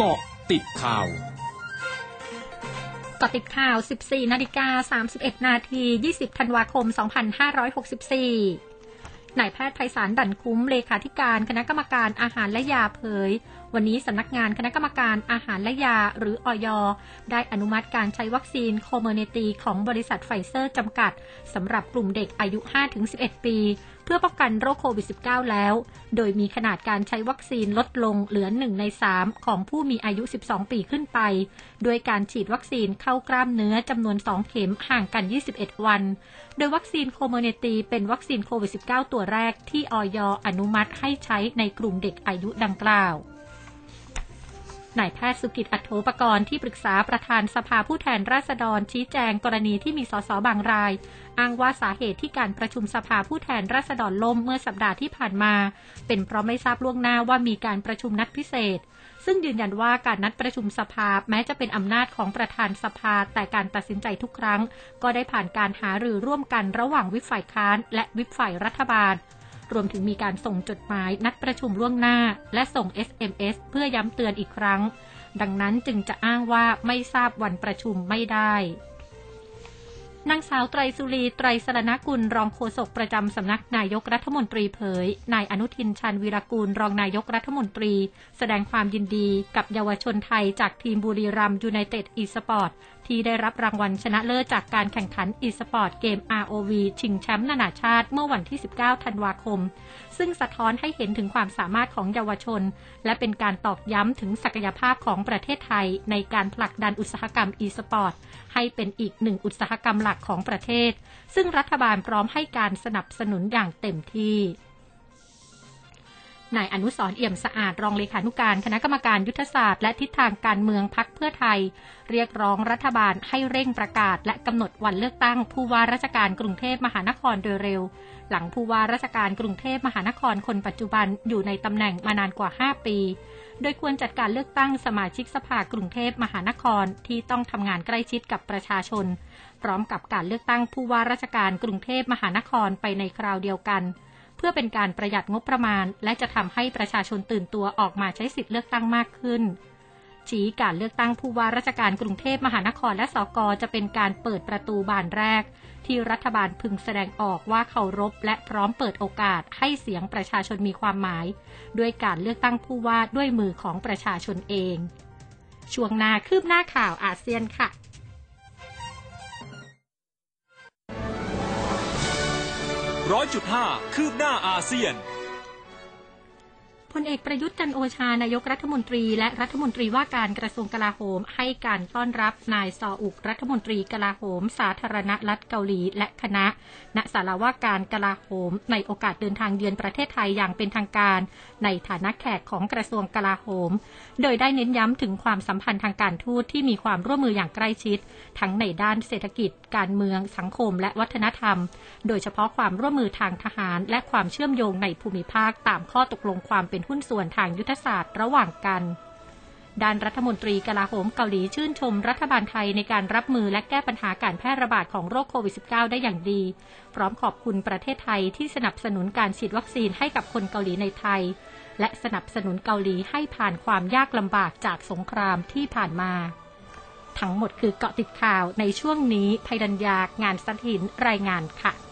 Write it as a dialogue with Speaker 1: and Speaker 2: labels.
Speaker 1: เกาะติดข่าวเกาะ
Speaker 2: ติดข่าว 14 นาฬิกา 31 นาที 20 ธันวาคม 2564นายแพทย์ไพศาลดั่นคุ้มเลขาธิการคณะกรรมการอาหารและยาเผยวันนี้สำนักงานคณะกรรมการอาหารและยาหรืออยได้อนุมัติการใช้วัคซีน Comirnaty ของบริษัทไฟเซอร์จำกัดสำหรับกลุ่มเด็กอายุ 5-11 ปี เพื่อป้องกันโรคโควิด -19 แล้ว โดยมีขนาดการใช้วัคซีนลดลงเหลือ 1 ใน 3 ของผู้มีอายุ 12 ปีขึ้นไปด้วยการฉีดวัคซีนเข้ากล้ามเนื้อจำนวน 2 เข็มห่างกัน 21 วัน โดยวัคซีน Comirnaty เป็นวัคซีนโควิด -19 ตัวแรกที่อยอนุมัติให้ใช้ในกลุ่มเด็กอายุดังกล่าว นายแพทย์สุกิจอัถโถปกรณ์ที่ปรึกษาประธานสภาผู้แทนราษฎรชี้แจงกรณีที่มีสส.บางราย อ้างว่าสาเหตุที่การประชุมสภาผู้แทนราษฎรล่มเมื่อสัปดาห์ที่ผ่านมา เป็นเพราะไม่ทราบล่วงหน้าว่ามีการประชุมนัดพิเศษ ซึ่งยืนยันว่าการนัดประชุมสภาแม้จะเป็นอำนาจของประธานสภาแต่การตัดสินใจทุกครั้ง ก็ได้ผ่านการหารือร่วมกันระหว่างวิปฝ่ายค้านและวิปฝ่ายรัฐบาล รวมถึงมีการส่งจดหมายนัดประชุมล่วงหน้า และส่ง SMS เพื่อย้ำเตือนอีกครั้ง ดังนั้นจึงจะอ้างว่าไม่ทราบวันประชุมไม่ได้ นางสาวไตรศุลีไตรสรณกุลรองโฆษกประจำสำนักนายกรัฐมนตรีเผย นายอนุทินชาญวีรกูลรองนายกรัฐมนตรี แสดงความยินดีกับเยาวชนไทยจากทีมบุรีรัมย์ยูไนเต็ดอีสปอร์ตที่ได้รับรางวัลชนะเลิศจากการแข่งขันอีสปอร์ตเกม ROV ชิงแชมป์นานาชาติเมื่อวันที่ 19 ธันวาคม ซึ่งสะท้อนให้เห็นถึงความสามารถของเยาวชน และเป็นการตอกย้ำถึงศักยภาพของประเทศไทย ในการผลักดันอุตสาหกรรมอีสปอร์ตให้เป็นอีกหนึ่งอุตสาหกรรมหลักของประเทศ ซึ่งรัฐบาลพร้อมให้การสนับสนุนอย่างเต็มที่ นายอนุสรเอี่ยมสะอาดรองเลขานุการ คณะกรรมการยุทธศาสตร์และทิศทางการเมืองพักเพื่อไทย เรียกร้องรัฐบาลให้เร่งประกาศ และกำหนดวันเลือกตั้ง ผู้ว่าราชการกรุงเทพมหานครโดยเร็ว หลังผู้ว่าราชการกรุงเทพมหานครคนปัจจุบันอยู่ในตำแหน่งมานานกว่า 5 ปี โดยควรจัดการเลือกตั้งสมาชิกสภากรุงเทพมหานครที่ต้องทำงานใกล้ชิดกับประชาชน พร้อมกับการเลือกตั้งผู้ว่าราชการกรุงเทพมหานครไปในคราวเดียวกัน เพื่อเป็นการประหยัดงบประมาณ และจะทำให้ประชาชนตื่นตัวออกมาใช้สิทธิเลือกตั้งมากขึ้น ชี้การเลือกตั้งผู้ว่าราชการกรุงเทพมหานครและสกจะเป็นการเปิดประตูบานแรก ที่รัฐบาลพึงแสดงออกว่าเคารพและพร้อมเปิดโอกาสให้เสียงประชาชนมีความหมาย ด้วยการเลือกตั้งผู้ว่าด้วยมือของประชาชนเอง ช่วงนาคืบหน้าข่าวอาเซียนค่ะ
Speaker 1: ร้อยจุดห้าคืบหน้าอาเซียน
Speaker 2: พลเอกประยุทธ์จันโอชานายกรัฐมนตรีและรัฐมนตรีว่าการกระทรวงกลาโหม ให้การต้อนรับนายซออุกรัฐมนตรีกลาโหม สาธารณรัฐเกาหลีและคณะ ณสารว่าการกลาโหม ในโอกาสเดินทางเยือนประเทศไทยอย่างเป็นทางการ ในฐานะแขกของกระทรวงกลาโหม โดยได้เน้นย้ำถึงความสัมพันธ์ทางการทูตที่มีความร่วมมืออย่างใกล้ชิด ทั้งในด้านเศรษฐกิจ การเมือง สังคม และวัฒนธรรม โดยเฉพาะความร่วมมือทางทหาร และความเชื่อมโยงในภูมิภาคตามข้อตกลงความเป็นหุ้นส่วนทางยุทธศาสตร์ระหว่างกัน ด้านรัฐมนตรีกลาโหมเกาหลีชื่นชมรัฐบาลไทยในการรับมือและแก้ปัญหาการแพร่ระบาดของโรคโควิด -19 ได้อย่างดี พร้อมขอบคุณประเทศไทยที่สนับสนุนการฉีดวัคซีนให้กับคนเกาหลีในไทย และสนับสนุนเกาหลีให้ผ่านความยากลำบากจากสงครามที่ผ่านมาทั้งหมดคือเกาะติดข่าวในช่วงนี้ภัยดัญญางานสัตหินรายงานค่ะ